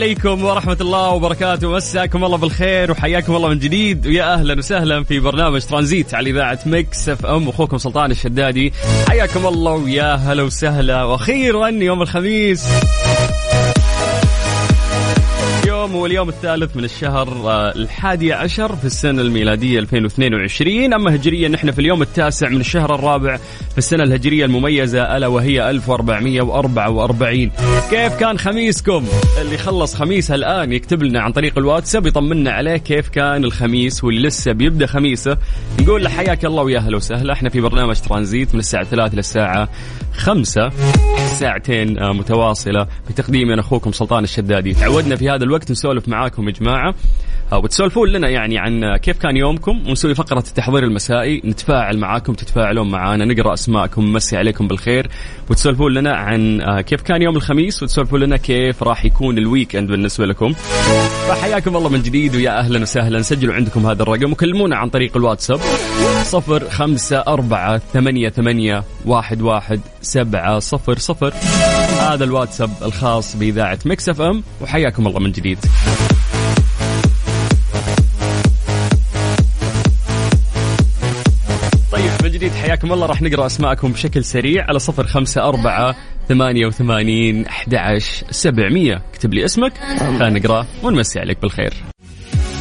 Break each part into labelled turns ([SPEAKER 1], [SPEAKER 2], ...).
[SPEAKER 1] عليكم ورحمة الله وبركاته. مساكم الله بالخير وحياكم الله من جديد. ويا أهلا وسهلا في برنامج ترانزيت على إذاعة Mix FM. أخوكم سلطان الشدادي. حياكم الله ويا هلا وسهلا. وأخيرا يوم الخميس. اليوم هو اليوم الثالث من الشهر آه، الحادي عشر في السنة الميلادية 2022 أما هجريا نحن في اليوم التاسع من الشهر الرابع في السنة الهجرية المميزة ألا وهي 1444 كيف كان خميسكم؟ اللي خلص خميسه الآن يكتب لنا عن طريق الواتساب يطمنا عليه كيف كان الخميس واللي لسه بيبدأ خميسه نقول له حياك الله ويا أهلا وسهلا. إحنا في برنامج ترانزيت من الساعة 3 للساعة 5 ساعتين آه، متواصلة بتقديم أنا أخوكم سلطان الشدادي. تعودنا في هذا الوقت نسولف معاكم يا جماعة. آه، وتسولفون لنا يعني عن كيف كان يومكم. ونسوي فقرة التحضير المسائي. نتفاعل معاكم تتفاعلون معانا. نقرأ أسماءكم نمسي عليكم بالخير. وتسولفون لنا عن آه، كيف كان يوم الخميس. وتسولفون لنا كيف راح يكون ال weekend بالنسبة لكم. فحياكم الله من جديد. ويا أهلا وسهلا. سجلوا عندكم هذا الرقم. وكلمونا عن طريق الواتساب. صفر خمسة أربعة ثمانية ثمانية واحد واحد سبعة صفر صفر. هذا الواتساب الخاص بإذاعة Mix FM وحياكم الله من جديد. طيب من جديد حياكم الله راح نقرأ أسماءكم بشكل سريع على صفر خمسة أربعة ثمانية وثمانين أحد عشر سبعمية. اكتب لي اسمك خلينا نقرأ ونمسي عليك بالخير.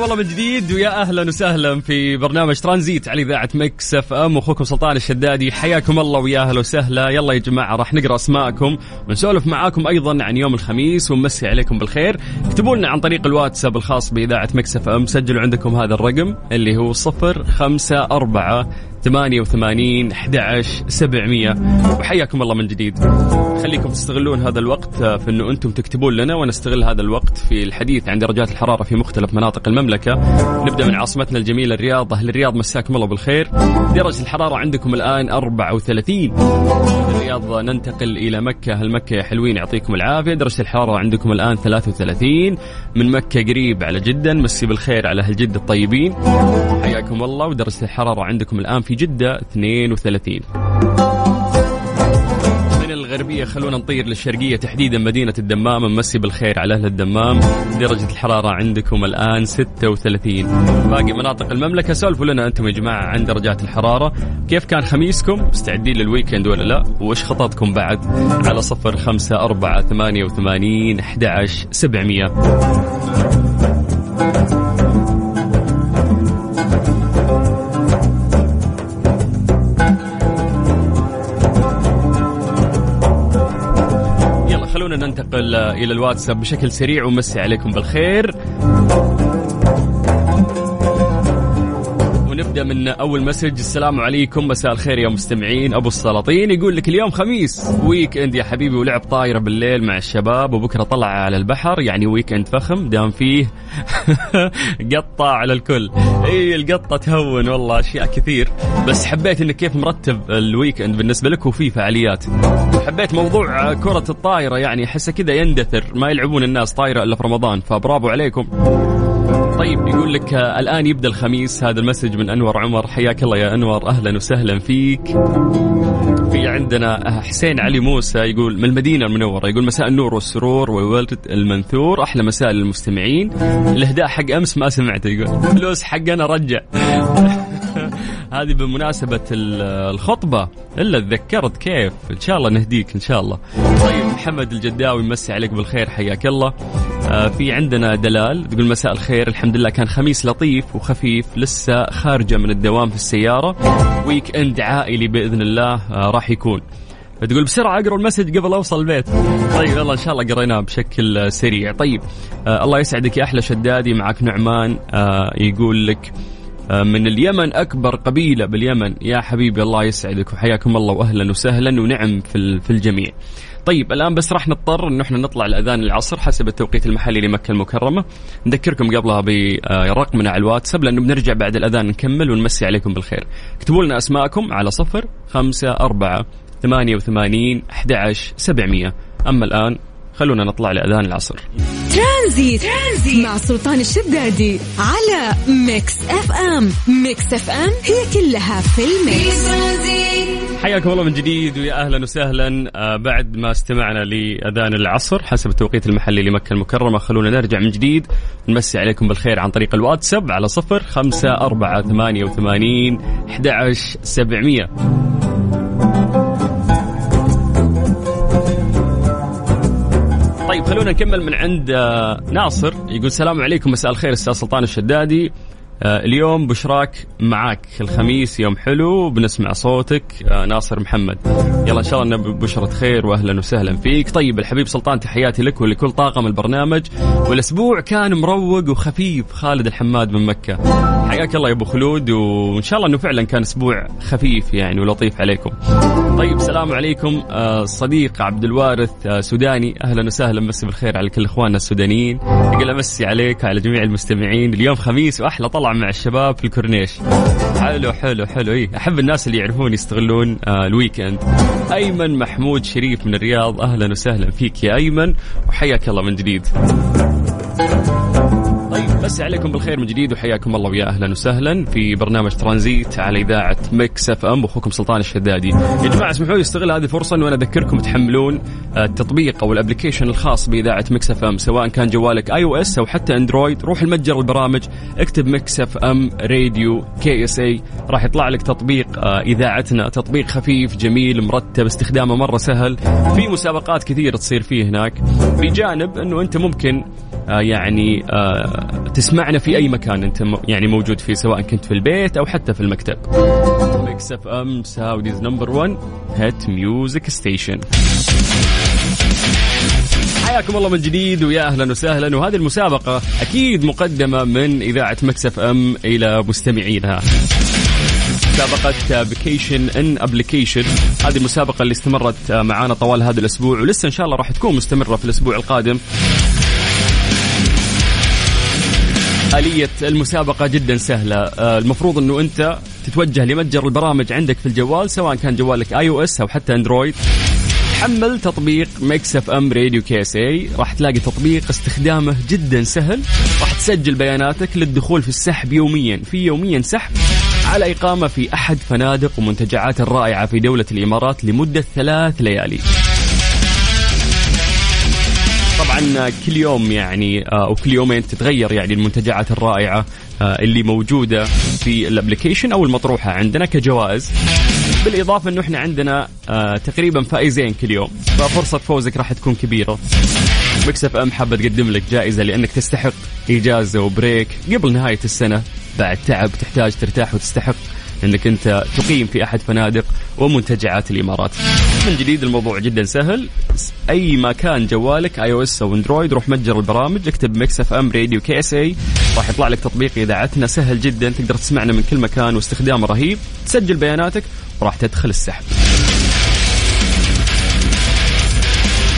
[SPEAKER 1] حياكم الله من جديد ويا أهلا وسهلا في برنامج ترانزيت على إذاعة Mix FM. أخوكم سلطان الشدادي حياكم الله ويا أهلا وسهلا. يلا يا جماعة راح نقرأ أسماءكم. ونسولف معاكم أيضا عن يوم الخميس ونمسي عليكم بالخير. اكتبوا لنا عن طريق الواتساب الخاص بإذاعة Mix FM. سجلوا عندكم هذا الرقم اللي هو صفر خمسة أربعة ثمانية وثمانين أحد عشر سبعمية. وحياكم الله من جديد. خليكم تستغلون هذا الوقت في أنه أنتم تكتبون لنا ونستغل هذا الوقت في الحديث عن درجات الحرارة في مختلف مناطق المملكة. نبدأ من عاصمتنا الجميلة الرياض. أهل الرياض مساكم الله بالخير. درجة الحرارة عندكم الآن 34 من الرياض ننتقل إلى مكة. أهل مكة يا حلوين يعطيكم العافية. درجة الحرارة عندكم الآن 33 من مكة قريب على جدا مسي بالخير على أهل جدة الطيبين. حياكم الله. ودرجة الحرارة عندكم الآن في جدة 32 من الغربية خلونا نطير للشرقية تحديدا مدينة الدمام. نمسي بالخير على أهل الدمام. درجة الحرارة عندكم الآن 36 باقي مناطق المملكة سولفوا لنا أنتم يا جماعة عن درجات الحرارة. كيف كان خميسكم؟ مستعدين للويكند ولا لا؟ وش خططكم بعد؟ على صفر خمسة أربعة ثمانية وثمانين أحد عشر سبعمية. إلى الواتساب بشكل سريع ومسي عليكم بالخير. ونبدا من أول message. السلام عليكم. مساء الخير يا مستمعين. أبو السلاطين يقول لك اليوم خميس. weekend يا حبيبي ولعب طايرة بالليل مع الشباب وبكرة طلع على البحر. يعني weekend فخم دام فيه قطة على الكل. إي القطة تهون والله أشياء كثير. بس حبيت إنك كيف مرتب ال weekend بالنسبة لك وفي فعاليات. حبيت موضوع كرة الطائرة يعني أحسه كذا يندثر. ما يلعبون الناس طايرة إلا في رمضان. فبرافو عليكم. طيب يقول لك آه، الآن يبدأ الخميس. هذا المسج من أنور عمر. حياك الله يا أنور. أهلا وسهلا فيك. في عندنا آه، حسين علي موسى يقول من المدينة المنورة يقول مساء النور والسرور وولد المنثور. أحلى مساء للمستمعين. الإهداء حق أمس ما سمعته يقول فلوس حقنا رجع. هذه بمناسبة الخطبة. إلا تذكرت كيف. إن شاء الله نهديك إن شاء الله. طيب محمد الجداوي مسي عليك بالخير. حياك الله. آه في عندنا دلال تقول مساء الخير الحمد لله. كان خميس لطيف وخفيف لسه خارجة من الدوام في السيارة. weekend عائلي بإذن الله آه راح يكون. تقول بسرعة أقرأ ال message قبل أوصل البيت. طيب يلا إن شاء الله قريناه بشكل سريع. طيب آه الله يسعدك يا أحلى شدادي. معك نعمان آه يقول لك آه، من اليمن أكبر قبيلة باليمن. يا حبيبي الله يسعدك وحياكم الله وأهلا وسهلا ونعم في في الجميع. طيب الآن بس راح نضطر أنه إحنا نطلع الأذان العصر حسب التوقيت المحلي لمكة المكرمة. نذكركم قبلها برقمنا على الواتساب لأنه بنرجع بعد الأذان نكمل ونمسي عليكم بالخير. اكتبوا لنا أسماءكم على صفر خمسة أربعة ثمانية وثمانين أحد عشر سبعمية. أما الآن خلونا نطلع لأذان العصر.
[SPEAKER 2] ترانزيت. ترانزيت مع سلطان الشدادي على Mix FM. Mix FM هي كلها في ال mix.
[SPEAKER 1] حياكم الله من جديد ويا أهلا وسهلا. آه بعد ما استمعنا لأذان العصر حسب التوقيت المحلي لمكة المكرمة خلونا نرجع من جديد. نمسي عليكم بالخير عن طريق الواتساب على صفر خمسة أربعة ثمانية وثمانين أحد سبعمية. خلونا نكمل من عند آه، ناصر يقول السلام عليكم مساء الخير أستاذ سلطان الشدادي. آه، اليوم بشراك معك الخميس يوم حلو بنسمع صوتك آه، ناصر محمد. يلا إن شاء الله بشرة خير واهلا وسهلا فيك. طيب الحبيب سلطان تحياتي لك ولكل طاقم البرنامج. والأسبوع كان مروق وخفيف خالد الحماد من مكة. حياك الله يا أبو خلود وإن شاء الله إنه فعلا كان أسبوع خفيف يعني ولطيف عليكم. طيب السلام عليكم. آه، صديق عبد الوارث سوداني. أهلا وسهلا مسي بالخير على كل إخواننا السودانيين. يقول امسي عليك وعلى جميع المستمعين. اليوم خميس وأحلى طلعة مع الشباب في الكورنيش. حلو حلو حلو. اي أحب الناس اللي يعرفون يستغلون آه ال weekend. أيمن محمود شريف من الرياض. أهلا وسهلا فيك يا أيمن وحياك الله من جديد. مسي عليكم بالخير من جديد وحياكم الله ويا أهلا وسهلا في برنامج ترانزيت على إذاعة Mix FM أخوكم سلطان الشدادي. يا جماعة اسمحوا لي استغل هذه الفرصة انه أنا أذكركم تحملون آه، التطبيق أو ال application الخاص بإذاعة Mix FM سواء كان جوالك iOS أو حتى Android. روح المتجر البرامج اكتب Mix FM Radio KSA. راح يطلع لك تطبيق آه، إذاعتنا تطبيق خفيف جميل مرتب استخدامه مرة سهل. في مسابقات كثير تصير فيه هناك. بجانب إنه أنت ممكن يعني آه، تسمعنا في أي مكان أنت يعني موجود فيه سواء كنت في البيت أو حتى في المكتب. Mix FM Saudi's number 1 hit music station حياكم الله من جديد ويا أهلا وسهلا. وهذه المسابقة أكيد مقدمة من إذاعة Mix FM إلى مستمعينها. مسابقة Vacation in Application هذه المسابقة اللي استمرت معانا طوال هذا الأسبوع ولسه إن شاء الله راح تكون مستمرة في الأسبوع القادم. آلية المسابقة جدا سهلة. آه، المفروض أنه أنت تتوجه لمتجر البرامج عندك في الجوال سواء كان جوالك iOS أو حتى Android حمل تطبيق Mix FM Radio KSA. راح تلاقي تطبيق استخدامه جدا سهل. راح تسجل بياناتك للدخول في السحب يوميا. في يوميا سحب على إقامة في أحد فنادق ومنتجعات الرائعة في دولة الإمارات لمدة ثلاث ليالي. طبعا كل يوم يعني آه، أو كل يومين تتغير يعني المنتجعات الرائعة آه، اللي موجودة في ال application أو المطروحة. عندنا كجوائز. بالإضافة إنه إحنا عندنا آه، تقريبا فائزين كل يوم. ففرصة فوزك راح تكون كبيرة. Mix FM حابة تقدم لك جائزة لأنك تستحق اجازه و break قبل نهاية السنة. بعد تعب تحتاج ترتاح وتستحق. انك انت تقيم في احد فنادق ومنتجعات الامارات. من جديد الموضوع جدا سهل أي مكان جوالك iOS أو Android روح متجر البرامج اكتب Mix FM Radio KSA راح يطلع لك تطبيق إذاعتنا سهل جدا تقدر تسمعنا من كل مكان واستخدامه رهيب تسجل بياناتك وراح تدخل السحب.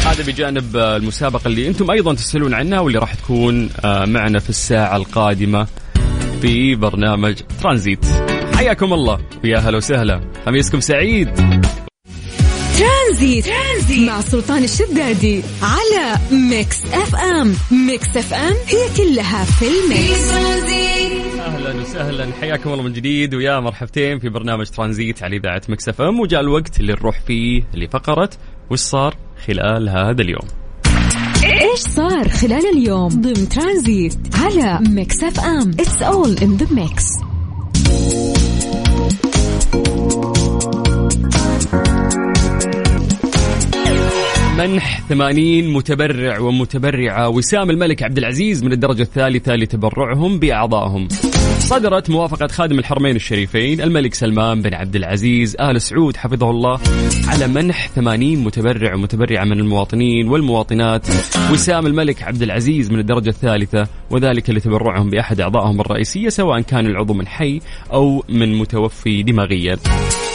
[SPEAKER 1] هذا بجانب المسابقة اللي أنتم أيضا تسألون عنها واللي راح تكون آه، معنا في الساعة القادمة في برنامج ترانزيت حياكم الله. ويا هلا وسهلا. خميسكم سعيد.
[SPEAKER 2] ترانزيت, ترانزيت. مع سلطان الشدادي على Mix FM. Mix FM هي كلها في ال
[SPEAKER 1] mix. أهلا وسهلا. حياكم الله من جديد. ويا مرحبتين في برنامج ترانزيت على إذاعة Mix FM. وجاء الوقت اللي نروح فيه لفقره وش صار خلال هذا اليوم؟
[SPEAKER 2] إيش صار خلال اليوم؟ ضمن ترانزيت على Mix FM. It's all in the mix
[SPEAKER 1] منح 80 متبرع ومتبرعة وسام الملك عبد العزيز من الدرجة الثالثة لتبرعهم بأعضائهم. صدرت موافقة خادم الحرمين الشريفين الملك سلمان بن عبد العزيز آل سعود حفظه الله على منح 80 متبرع ومتبرعة من المواطنين والمواطنات وسام الملك عبد العزيز من الدرجة الثالثة وذلك لتبرعهم بأحد أعضائهم الرئيسية سواء كان العضو من حي أو من متوفي دماغيا.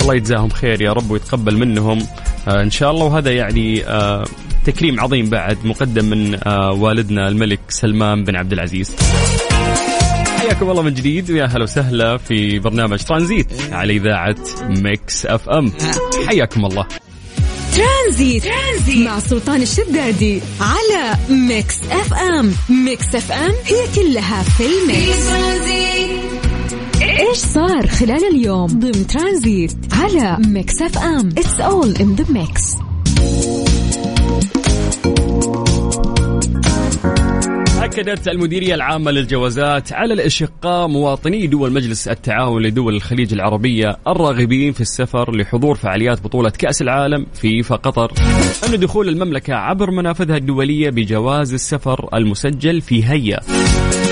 [SPEAKER 1] الله يجزاهم خير يا رب ويتقبل منهم. آه إن شاء الله وهذا يعني آه تكريم عظيم بعد مقدم من آه والدنا الملك سلمان بن عبد العزيز. حياكم الله من جديد. ويا هلا وسهلا في برنامج ترانزيت على إذاعة Mix FM. حياكم الله.
[SPEAKER 2] ترانزيت, ترانزيت مع سلطان الشدادي على Mix FM. Mix FM هي كلها في ال mix. إيش صار خلال اليوم ضمن ترانزيت على Mix FM؟ It's all in the mix
[SPEAKER 1] أكدت المديرية العامة للجوازات على الأشقاء مواطني دول مجلس التعاون لدول الخليج العربية الراغبين في السفر لحضور فعاليات بطولة كأس العالم فيفا قطر أن دخول المملكة عبر منافذها الدولية بجواز السفر المسجل في هيئة.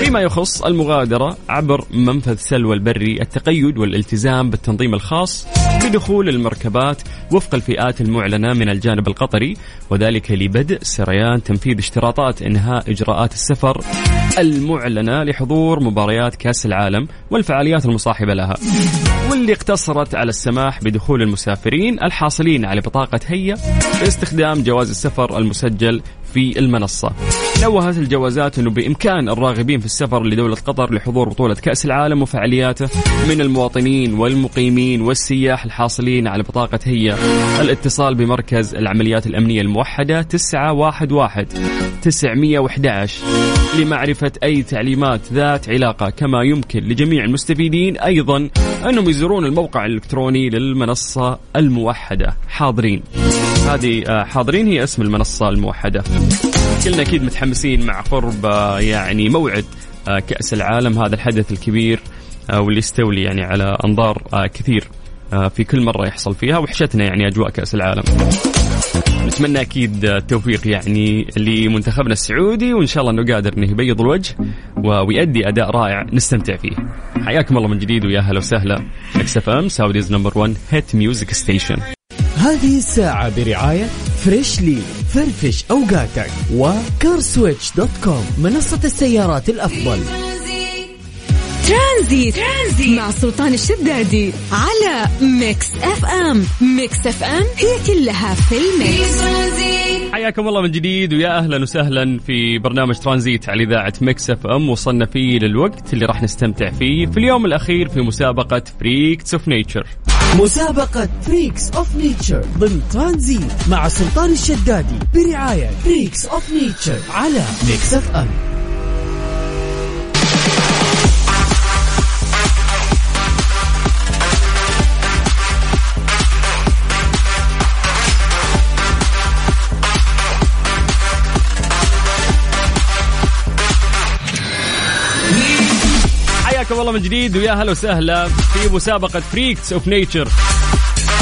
[SPEAKER 1] فيما يخص المغادرة عبر منفذ سلوى البري التقيد والالتزام بالتنظيم الخاص بدخول المركبات وفق الفئات المعلنة من الجانب القطري وذلك لبدء سريان تنفيذ اشتراطات إنهاء إجراءات السفر المعلنة لحضور مباريات كأس العالم والفعاليات المصاحبة لها. واللي اقتصرت على السماح بدخول المسافرين الحاصلين على بطاقة هيئة باستخدام جواز السفر المسجل في المنصة. نوهت الجوازات أنه بإمكان الراغبين في السفر لدولة قطر لحضور بطولة كأس العالم وفعالياته من المواطنين والمقيمين والسياح الحاصلين على بطاقة هي. الاتصال بمركز العمليات الأمنية الموحدة 911 911 لمعرفة أي تعليمات ذات علاقة كما يمكن لجميع المستفيدين أيضا أنهم يزورون الموقع الإلكتروني للمنصة الموحدة. حاضرين. هذه آه، حاضرين هي اسم المنصة الموحدة. كلنا أكيد متحمسين مع قرب آه، يعني موعد آه، كأس العالم هذا الحدث الكبير واللي يستولي يعني على أنظار كثير في كل مرة يحصل فيها وحشتنا يعني أجواء كأس العالم نتمنى أكيد التوفيق يعني لمنتخبنا السعودي وإن شاء الله إنه قادر إنه يبيض الوجه ويؤدي أداء رائع نستمتع فيه. حياكم الله من جديد ويا هلا وسهلا. Mix FM Saudi's number 1 hit music station.
[SPEAKER 3] هذه الساعة برعاية Freshly فرفش أوقاتك. و CarSwitch dot com منصة السيارات الأفضل.
[SPEAKER 2] ترانزيت, ترانزيت مع سلطان الشدادي على Mix FM. Mix FM هي كلها في ال mix.
[SPEAKER 1] حياكم الله من جديد ويا أهلا وسهلا في برنامج ترانزيت على إذاعة Mix FM وصلنا فيه للوقت اللي راح نستمتع فيه في اليوم الأخير في مسابقة Freaks of Nature
[SPEAKER 3] مسابقة Freaks of Nature ضمن ترانزيت مع سلطان الشدادي برعاية Freaks of Nature على Mix FM.
[SPEAKER 1] حياكم الله من جديد ويا هلا وسهلا في مسابقة Freaks of Nature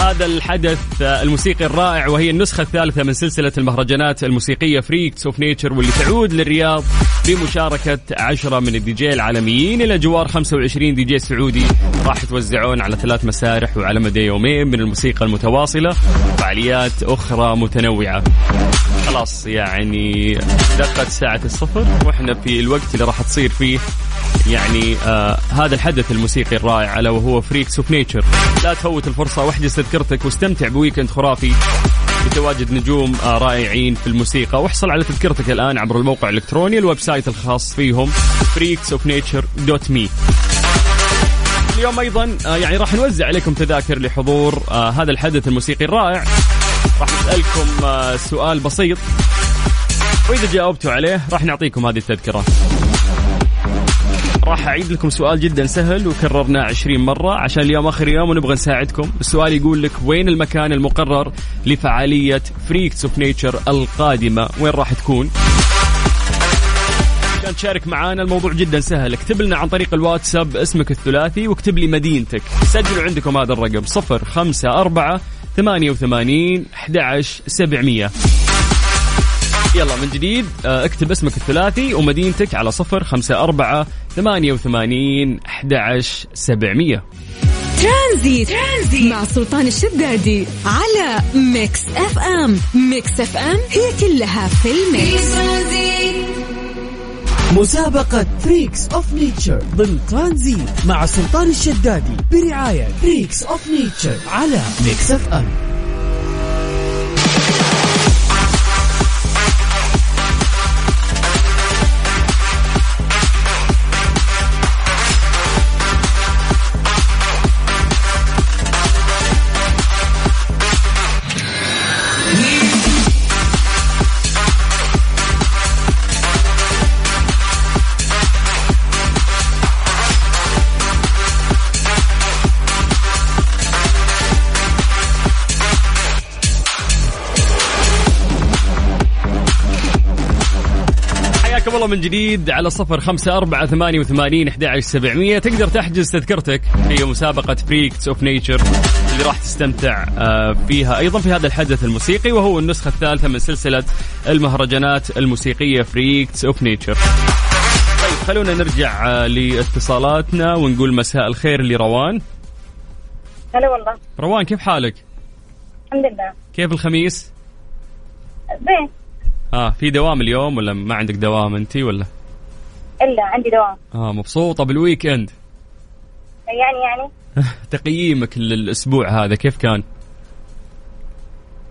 [SPEAKER 1] هذا الحدث الموسيقي الرائع وهي النسخة الثالثة من سلسلة المهرجانات الموسيقية Freaks of Nature واللي تعود للرياض بمشاركة عشرة من الدي جي العالميين إلى جوار 25 دي جي سعودي. راح يتوزعون على ثلاث مسارح وعلى مدى يومين من الموسيقى المتواصلة وفعاليات أخرى متنوعة. خلاص يعني دقت ساعة الصفر وإحنا في الوقت اللي راح تصير فيه يعني آه هذا الحدث الموسيقي الرائع ألا وهو Freaks of Nature لا تفوت الفرصة واحجز تذكرتك واستمتع ب weekend خرافي بتواجد نجوم آه رائعين في الموسيقى. واحصل على تذكرتك الآن عبر الموقع الإلكتروني ال website الخاص فيهم freaksofnature.me اليوم أيضا آه يعني راح نوزع عليكم تذاكر لحضور آه هذا الحدث الموسيقي الرائع. راح نسألكم آه، سؤال بسيط. وإذا جاوبتوا عليه راح نعطيكم هذه التذكرة. راح أعيد لكم سؤال جدا سهل وكررناه 20 مرة عشان اليوم آخر يوم ونبغى نساعدكم. السؤال يقول لك وين المكان المقرر لفعالية Freaks of Nature القادمة؟ وين راح تكون؟ عشان تشارك معانا الموضوع جدا سهل. اكتب لنا عن طريق الواتساب اسمك الثلاثي واكتب لي مدينتك. سجلوا عندكم هذا الرقم صفر خمسة أربعة ثمانية وثمانين أحد سبعمية. يلا من جديد آه، اكتب اسمك الثلاثي ومدينتك على صفر خمسة أربعة ثمانية وثمانين أحد سبعمية.
[SPEAKER 2] ترانزيت. مع سلطان الشدادي على Mix FM. Mix FM هي كلها في
[SPEAKER 4] ال
[SPEAKER 2] mix.
[SPEAKER 4] ترانزيت
[SPEAKER 3] مسابقة Freaks of Nature ضمن ترانزيت مع سلطان الشدادي برعاية Freaks of Nature على Mix
[SPEAKER 1] FM الله من جديد على صفر خمسة أربعة ثمانية وثمانين أحد سبعمية. تقدر تحجز تذكرتك في مسابقة Freaks of Nature اللي راح تستمتع آه، فيها أيضا في هذا الحدث الموسيقي وهو النسخة الثالثة من سلسلة المهرجانات الموسيقية Freaks of Nature طيب خلونا نرجع آه، لاتصالاتنا ونقول مساء الخير لروان.
[SPEAKER 5] هلا والله.
[SPEAKER 1] روان كيف حالك؟
[SPEAKER 5] الحمد لله.
[SPEAKER 1] كيف الخميس؟
[SPEAKER 5] زين.
[SPEAKER 1] آه في دوام اليوم ولا ما عندك دوام انت ولا؟
[SPEAKER 5] إلا عندي دوام
[SPEAKER 1] آه مبسوطة بال weekend
[SPEAKER 5] يعني يعني
[SPEAKER 1] تقييمك للأسبوع هذا كيف كان؟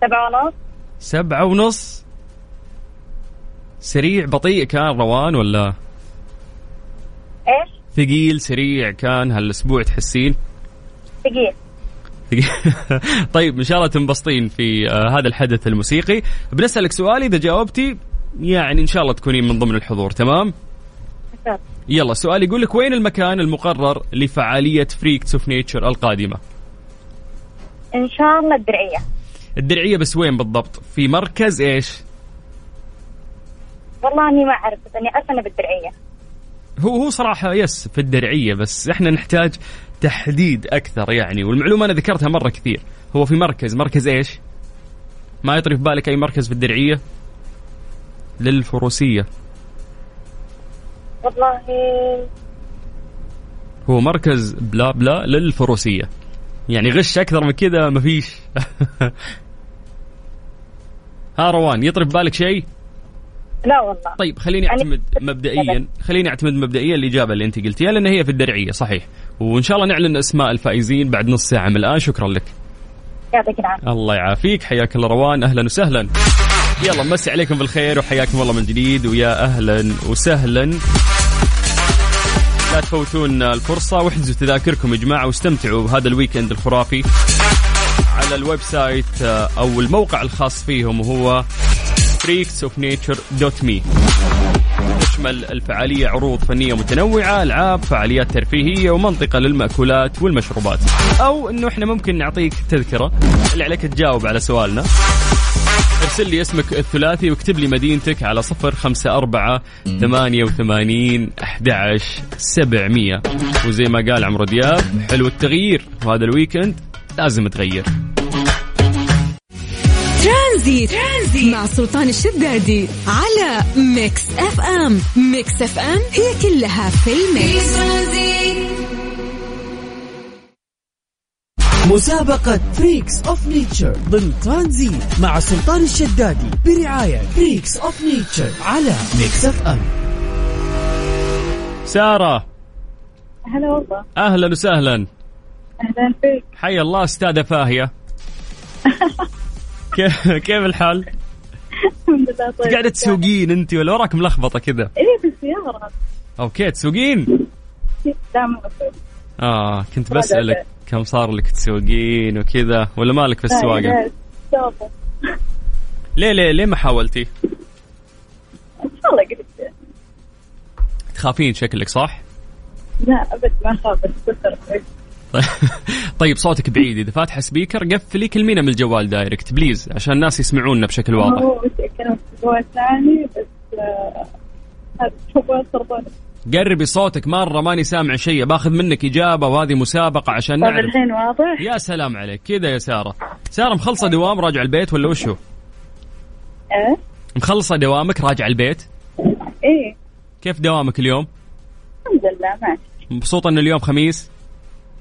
[SPEAKER 5] سبعة ونص
[SPEAKER 1] سبعة ونص سريع بطيء كان روان ولا
[SPEAKER 5] إيش؟
[SPEAKER 1] ثقيل سريع كان هالأسبوع تحسين
[SPEAKER 5] ثقيل
[SPEAKER 1] ثقيل. طيب إن شاء الله تنبسطين في آه هذا الحدث الموسيقي. بنسألك سؤال إذا جاوبتي يعني إن شاء الله تكونين من ضمن الحضور تمام. يلا السؤال يقول لك وين المكان المقرر لفعالية Freaks of Nature القادمة؟
[SPEAKER 5] إن شاء الله الدرعية.
[SPEAKER 1] الدرعية بس وين بالضبط؟ في مركز إيش؟
[SPEAKER 5] والله إني ما أعرف بس إني أصلا بالدرعية.
[SPEAKER 1] هو هو صراحة yes في الدرعية بس إحنا نحتاج تحديد أكثر يعني والمعلومة أنا ذكرتها مرة كثير هو في مركز مركز إيش؟ ما يطري في بالك أي مركز في الدرعية؟ للفروسية
[SPEAKER 5] والله
[SPEAKER 1] هو مركز بلا بلا للفروسية يعني غش أكثر من كذا مفيش ها روان يطري في بالك شيء؟
[SPEAKER 5] لا والله.
[SPEAKER 1] طيب خليني
[SPEAKER 5] يعني-
[SPEAKER 1] أعتمد مبدئيا خليني أعتمد مبدئيا الاجابه اللي أنت قلتيها لأن هي في الدرعية صحيح. وإن شاء الله نعلن أسماء الفائزين بعد نص ساعة من الآن. شكرا لك.
[SPEAKER 5] يعطيك العافية.
[SPEAKER 1] الله يعافيك. حياك الله روان. أهلا وسهلا. يلا مسي عليكم بالخير وحياكم الله من جديد. ويا أهلا وسهلا. لا تفوتون الفرصة واحجزوا تذاكركم يا جماعة واستمتعوا بهذا ال weekend الخرافي على ال website آه، أو الموقع الخاص فيهم وهو freaksofnature.me تشمل الفعالية عروض فنية متنوعة ألعاب فعاليات ترفيهية ومنطقة للمأكولات والمشروبات. أو أنه إحنا ممكن نعطيك تذكرة اللي عليك تجاوب على سؤالنا. ارسل لي اسمك الثلاثي واكتب لي مدينتك على صفر خمسة أربعة ثمانية وثمانين أحد سبعمية. وزي ما قال عمرو دياب حلو التغيير. وهذا الويكند لازم تغير.
[SPEAKER 2] ترانزيت. ترانزيت مع سلطان الشدادي على Mix FM. Mix FM هي كلها في
[SPEAKER 4] ال
[SPEAKER 2] mix.
[SPEAKER 4] ترانزيت
[SPEAKER 3] مسابقة Freaks of Nature ضمن ترانزيت مع سلطان الشدادي برعاية Freaks of Nature على Mix FM.
[SPEAKER 1] سارة.
[SPEAKER 5] هلا والله.
[SPEAKER 1] أهلا وسهلا.
[SPEAKER 5] أهلا فيك.
[SPEAKER 1] حيا الله أستاذة فاهية. كيف كيف الحال؟
[SPEAKER 5] الحمد لله طيب
[SPEAKER 1] قاعدة تسوقين أنت ولا وراك ملخبطة كذا؟
[SPEAKER 5] إيه في السيارة
[SPEAKER 1] أوكي تسوقين؟
[SPEAKER 5] لا ما.
[SPEAKER 1] آه كنت
[SPEAKER 5] لا.
[SPEAKER 1] كم صار لك تسوقين وكذا ولا مالك في
[SPEAKER 5] سوف.
[SPEAKER 1] ليه ليه ليه ما حاولتي؟
[SPEAKER 5] إن شاء الله قلت
[SPEAKER 1] تخافين شكلك صح؟
[SPEAKER 5] لا أبد ما كثر
[SPEAKER 1] طيب. صوتك بعيد. إذا فاتحه speaker قفلي كلمينا من الجوال direct please عشان الناس يسمعونا بشكل واضح.
[SPEAKER 5] هو ثاني بس آه،
[SPEAKER 1] قربي صوتك مرة ماني سامع شيء. باخذ منك إجابة وهذه مسابقة عشان
[SPEAKER 5] طيب
[SPEAKER 1] نعرف.
[SPEAKER 5] الحين واضح؟
[SPEAKER 1] يا سلام عليك. كذا يا سارة. سارة مخلصة دوام راجع البيت ولا وشو؟
[SPEAKER 5] إيه؟
[SPEAKER 1] مخلصة دوامك راجع البيت.
[SPEAKER 5] إيه.
[SPEAKER 1] كيف دوامك اليوم؟
[SPEAKER 5] الحمد لله ماشي.
[SPEAKER 1] مبسوطة إن اليوم خميس؟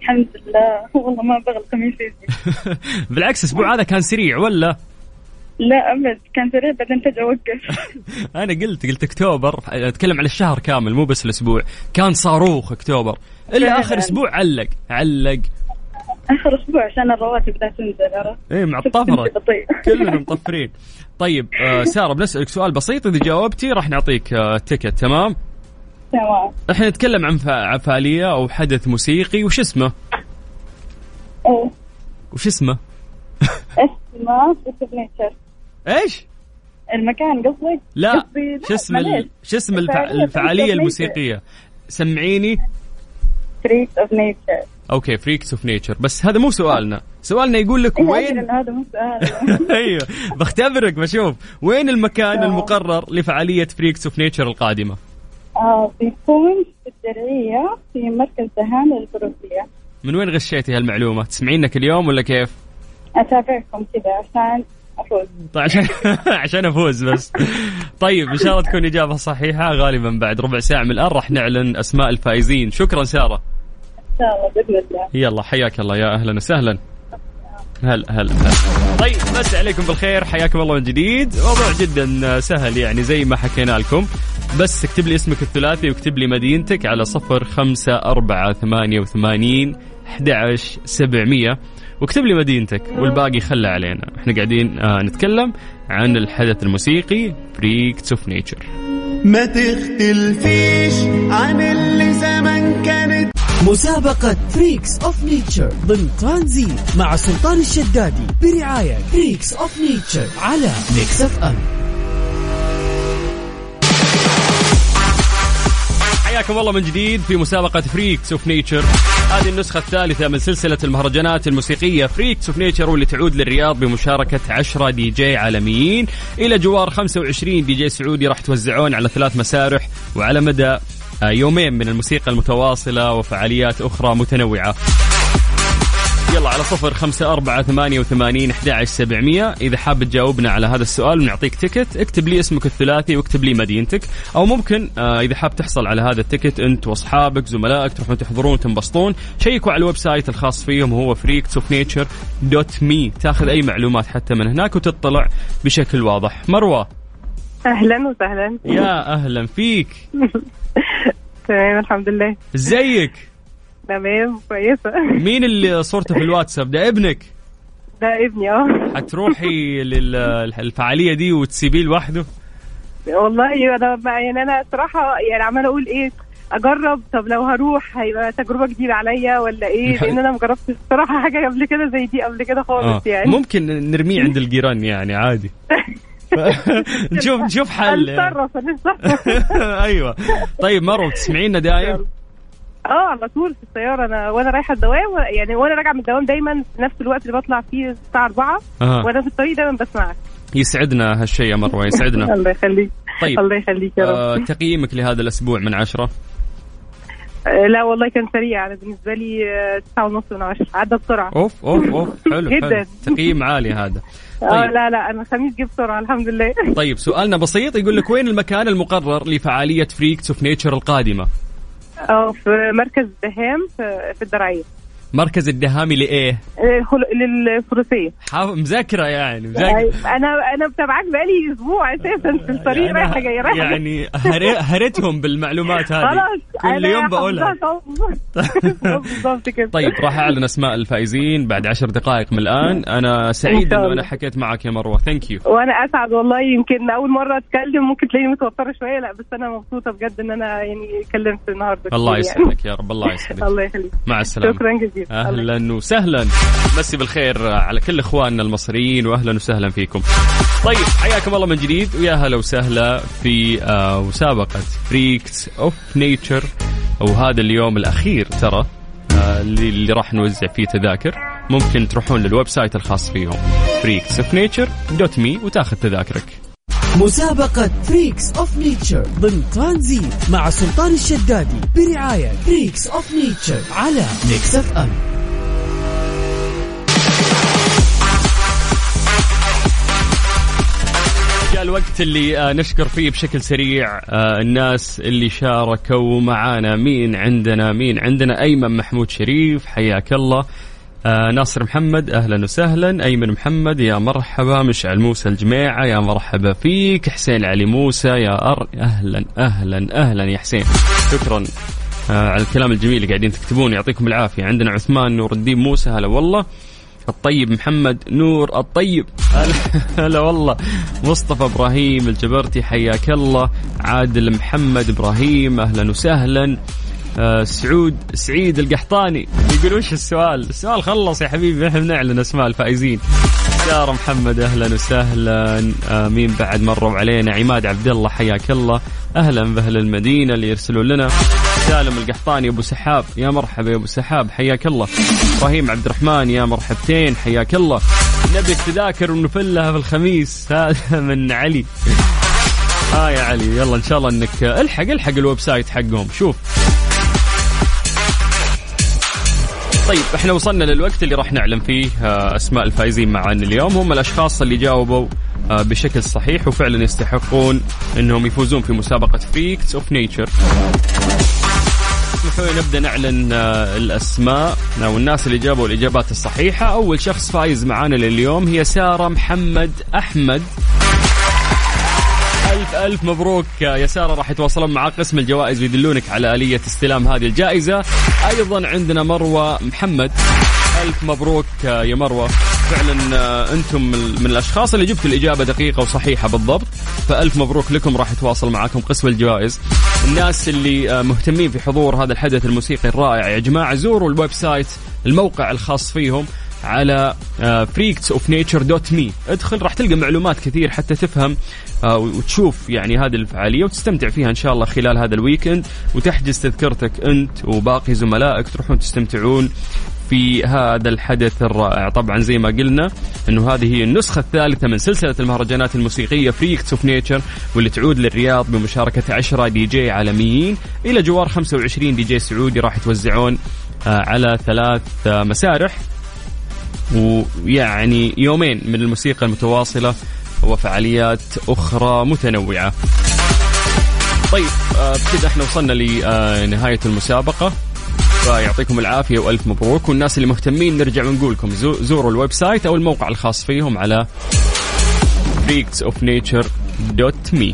[SPEAKER 5] الحمد لله. والله ما بغى الخميس يجي
[SPEAKER 1] بالعكس الأسبوع هذا كان سريع ولا؟
[SPEAKER 5] لا أبد. كان سريع بعدين فجأة وقف.
[SPEAKER 1] أنا قلت قلت أكتوبر. أتكلم على الشهر كامل مو بس الأسبوع. كان صاروخ أكتوبر.
[SPEAKER 5] إلا.
[SPEAKER 1] آخر أسبوع علق علق.
[SPEAKER 5] آخر أسبوع عشان الرواتب لا تنزل عرفت؟ إيه مطفره.
[SPEAKER 1] كلنا مطفرين طيب آه سارة بنسألك سؤال بسيط إذا جاوبتي راح نعطيك آه ticket تمام؟
[SPEAKER 5] تمام
[SPEAKER 1] إحنا نتكلم عن فعاليه أو حدث موسيقي وش اسمه؟
[SPEAKER 5] إيه.
[SPEAKER 1] وش اسمه؟
[SPEAKER 5] اسمه signature
[SPEAKER 1] إيش؟
[SPEAKER 5] المكان قصدك؟
[SPEAKER 1] لا شو اسم. شو اسم
[SPEAKER 5] الفعالية
[SPEAKER 1] الموسيقية؟ سمعيني.
[SPEAKER 5] Freaks of Nature
[SPEAKER 1] okay Freaks of Nature بس هذا مو سؤالنا. سؤالنا يقول لك
[SPEAKER 5] وين
[SPEAKER 1] وين
[SPEAKER 5] هذا مو سؤال.
[SPEAKER 1] أيوه بختبرك بشوف. وين المكان. المقرر لفعالية Freaks of Nature القادمة؟
[SPEAKER 5] آه بيكون في الدرعية في مركز دهان للفروسية
[SPEAKER 1] من وين غشيتي هالمعلومة؟ تسمعينا اليوم ولا كيف؟
[SPEAKER 5] أتابعكم كذا عشان أفوز.
[SPEAKER 1] طيب عشان عشان أفوز بس. طيب إن شاء الله تكون إجابة صحيحة. غالبا بعد ربع ساعة من الآن راح نعلن أسماء الفائزين. شكرا سارة.
[SPEAKER 5] إن شاء الله بإذن الله.
[SPEAKER 1] يلا حياك الله. يا أهلا وسهلا. هلا هلا هلا طيب مسي عليكم بالخير. حياكم الله من جديد. موضوع جدا سهل يعني زي ما حكينا لكم. بس اكتب لي اسمك الثلاثي واكتب لي مدينتك على صفر خمسة أربعة ثمانية وثمانين أحد عشر سبعمية. واكتب لي مدينتك والباقي خله علينا. إحنا قاعدين آه نتكلم عن الحدث الموسيقي Freaks of Nature
[SPEAKER 6] ما تختلفيش عن اللي زمان كانت.
[SPEAKER 3] مسابقة Freaks of Nature ضمن ترانزيت مع سلطان الشدادي برعاية Freaks of Nature على ميكس اف ام
[SPEAKER 1] حياكم الله من جديد في مسابقة Freaks of Nature هذه النسخة الثالثة من سلسلة المهرجانات الموسيقية Freaks of Nature واللي تعود للرياض بمشاركة 10 دي جي عالميين. إلى جوار 25 دي جي سعودي راح يتوزعون على ثلاث مسارح وعلى مدى آه، يومين من الموسيقى المتواصلة وفعاليات أخرى متنوعة. يلا على صفر خمسة أربعة ثمانية وثمانين أحد عشر سبعمية. إذا حاب تجاوبنا على هذا السؤال بنعطيك ticket. اكتب لي اسمك الثلاثي واكتب لي مدينتك. أو ممكن آه إذا حاب تحصل على هذا ال ticket أنت وأصحابك زملائك تروحون تحضرون تنبسطون شيكوا على ال website الخاص فيهم وهو freaksofnature.me تاخذ أي معلومات حتى من هناك وتطلع بشكل واضح. مروة.
[SPEAKER 7] أهلا وسهلا.
[SPEAKER 1] يا أهلا فيك.
[SPEAKER 7] تمام الحمد لله.
[SPEAKER 1] ازيك
[SPEAKER 7] تمام كويسة.
[SPEAKER 1] مين اللي صورته في الواتساب؟ ده ابنك.
[SPEAKER 7] ده ابني آه.
[SPEAKER 1] حتروحي للفعالية دي وتسيبيه لوحده؟
[SPEAKER 7] والله أنا يعني أنا صراحة يعني عمالة أقول إيه أجرب. طب لو هروح هيبقى تجربة جديدة عليا ولا إيه؟ لأن أنا ما جربتش الصراحه حاجة قبل كده زي دي قبل كده خالص يعني.
[SPEAKER 1] ممكن نرميه عند الجيران يعني عادي. نشوف نشوف حل. أيوه. طيب مروه تسمعينا دايم
[SPEAKER 7] آه على طول في السيارة. أنا وأنا رايحة الدوام يعني وأنا راجعة من الدوام دايما في نفس الوقت اللي بطلع فيه الساعة 4
[SPEAKER 1] أها.
[SPEAKER 7] وأنا في الطريق دايما بسمعك.
[SPEAKER 1] يسعدنا هالشيء يا مروة يسعدنا.
[SPEAKER 7] الله يخليك.
[SPEAKER 1] طيب.
[SPEAKER 7] الله يخليك يا رب.
[SPEAKER 1] آه تقييمك لهذا الأسبوع من عشرة؟
[SPEAKER 7] آه، لا والله كان سريع. أنا بالنسبة لي آه، تسعة ونص من عشرة. عدى بسرعة.
[SPEAKER 1] أوف أوف أوف. حلو
[SPEAKER 7] جداً.
[SPEAKER 1] تقييم عالي هذا.
[SPEAKER 7] آه
[SPEAKER 1] طيب.
[SPEAKER 7] لا لا أنا خميس جه بسرعة الحمد لله.
[SPEAKER 1] طيب سؤالنا بسيط. يقول لك وين المكان المقرر لفعالية Freaks of Nature
[SPEAKER 7] القادمة؟ في مركز الدهامي في, في الدرعيه
[SPEAKER 1] مركز الدهامي
[SPEAKER 7] لإيه؟ خل- للفروسية.
[SPEAKER 1] حاف... مذاكرة يعني مذاكرة.
[SPEAKER 7] أيوة، أنا أنا متابعاك بقالي أسبوع أساسا في الطريق
[SPEAKER 1] يعني
[SPEAKER 7] رايحة جاية رايحة.
[SPEAKER 1] يعني هر... هرتهم بالمعلومات هذه.
[SPEAKER 7] خلاص
[SPEAKER 1] كل يوم بقولها.
[SPEAKER 7] كده.
[SPEAKER 1] طيب راح أعلن أسماء الفائزين بعد عشر دقائق من الآن.
[SPEAKER 7] أنا
[SPEAKER 1] سعيد
[SPEAKER 7] إنه.
[SPEAKER 1] أنا حكيت معك يا مروة. ثانك يو
[SPEAKER 7] وأنا أسعد والله. يمكن أول مرة أتكلم ممكن تلاقيني متوترة شوية. لا بس أنا مبسوطة بجد إن أنا يعني اتكلمت النهارده.
[SPEAKER 1] الله
[SPEAKER 7] يعني.
[SPEAKER 1] يسعدك يا رب الله يسعدك.
[SPEAKER 7] الله يخليك.
[SPEAKER 1] مع السلامة.
[SPEAKER 7] شكرا جزيلا. الله
[SPEAKER 1] أهلا وسهلا مسي بالخير على كل إخواننا المصريين واهلا وسهلا فيكم. طيب حياكم الله من جديد ويا هلا وسهلا في آه، مسابقة Freaks of Nature وهذا اليوم الأخير ترى آه، اللي اللي راح نوزع فيه تذاكر ممكن تروحون لل website الخاص فيهم freaks of nature dot me وتاخذ تذاكرك.
[SPEAKER 3] مسابقة Freaks of Nature ضمن ترانزيت مع سلطان الشدادي برعاية Freaks of Nature على ميكس اف ام
[SPEAKER 1] جاء الوقت اللي آه، نشكر فيه بشكل سريع آه، الناس اللي شاركوا معانا. مين عندنا؟ مين عندنا؟ أيمن محمود شريف حياك الله. آه ناصر محمد أهلا وسهلا. أيمن محمد يا مرحبا. مشعل موسى الجميعه يا مرحبا فيك. حسين علي موسى يا أر أهلا أهلا أهلا يا حسين. شكرا آه على الكلام الجميل اللي قاعدين تكتبون. يعطيكم العافية. عندنا عثمان نور الدين موسى هلا والله. الطيب محمد نور الطيب هلا والله. مصطفى إبراهيم الجبرتي حياك الله. عادل محمد إبراهيم أهلا وسهلا. آه سعود سعيد القحطاني. يقول وش السؤال؟ السؤال خلص يا حبيبي إحنا بنعلن أسماء الفائزين. سارة محمد أهلا وسهلا. آه مين بعد مروا علينا عماد عبد الله حياك الله. أهلا بأهل المدينة اللي يرسلون لنا. سالم القحطاني أبو سحاب. يا مرحبا يا أبو سحاب حياك الله. إبراهيم عبد الرحمن يا مرحبتين حياك الله. نبي التذاكر ونفلها في الخميس. هذا من علي. ها يا علي يلا إن شاء الله انك الحق إلحق ال website حقهم. شوف. طيب إحنا وصلنا للوقت اللي راح نعلن فيه آه، أسماء الفائزين معنا اليوم. هم الأشخاص اللي جاوبوا آه، بشكل صحيح وفعلا يستحقون إنهم يفوزون في مسابقة Freaks of Nature اسمحوا لي نبدأ نعلن آه، الأسماء. أو الناس اللي جابوا الإجابات الصحيحة. أول شخص فايز معانا لليوم هي سارة محمد أحمد. ألف مبروك. يا سارة راح يتواصلون مع قسم الجوائز ويدلونك على آلية استلام هذه الجائزة. أيضا عندنا مروة محمد. ألف مبروك يا مروة. فعلا آه، أنتم من الأشخاص اللي جبتوا الإجابة دقيقة وصحيحة بالضبط. فألف مبروك لكم راح يتواصل معكم قسم الجوائز. الناس اللي آه، مهتمين في حضور هذا الحدث الموسيقي الرائع يا جماعة زوروا ال website الموقع الخاص فيهم. على freaks of nature dot me ادخل راح تلقى معلومات كثير حتى تفهم آه، وتشوف يعني هذه الفعالية وتستمتع فيها إن شاء الله خلال هذا ال weekend وتحجز تذكرتك أنت وباقي زملائك تروحون تستمتعون في هذا الحدث الرائع. طبعا زي ما قلنا إنه هذه هي النسخة الثالثة من سلسلة المهرجانات الموسيقية Freaks of Nature واللي تعود للرياض بمشاركة 10 دي جي عالميين. إلى جوار 25 دي جي سعودي راح يتوزعون آه، على ثلاث آه، مسارح. ويعني يومين من الموسيقى المتواصلة وفعاليات أخرى متنوعة. طيب آه، بكذا إحنا وصلنا لنهاية المسابقة. فيعطيكم العافية وألف مبروك. والناس اللي مهتمين نرجع ونقول لكم زو- زوروا ال website أو الموقع الخاص فيهم على freaksofnature.me